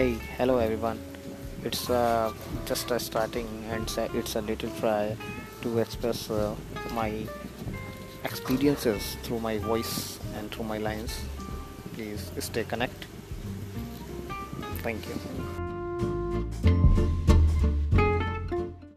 Hey, hello everyone. It's uh, just a starting and it's a little try to express uh, my experiences through my voice and through my lines. Please stay connect. Thank you.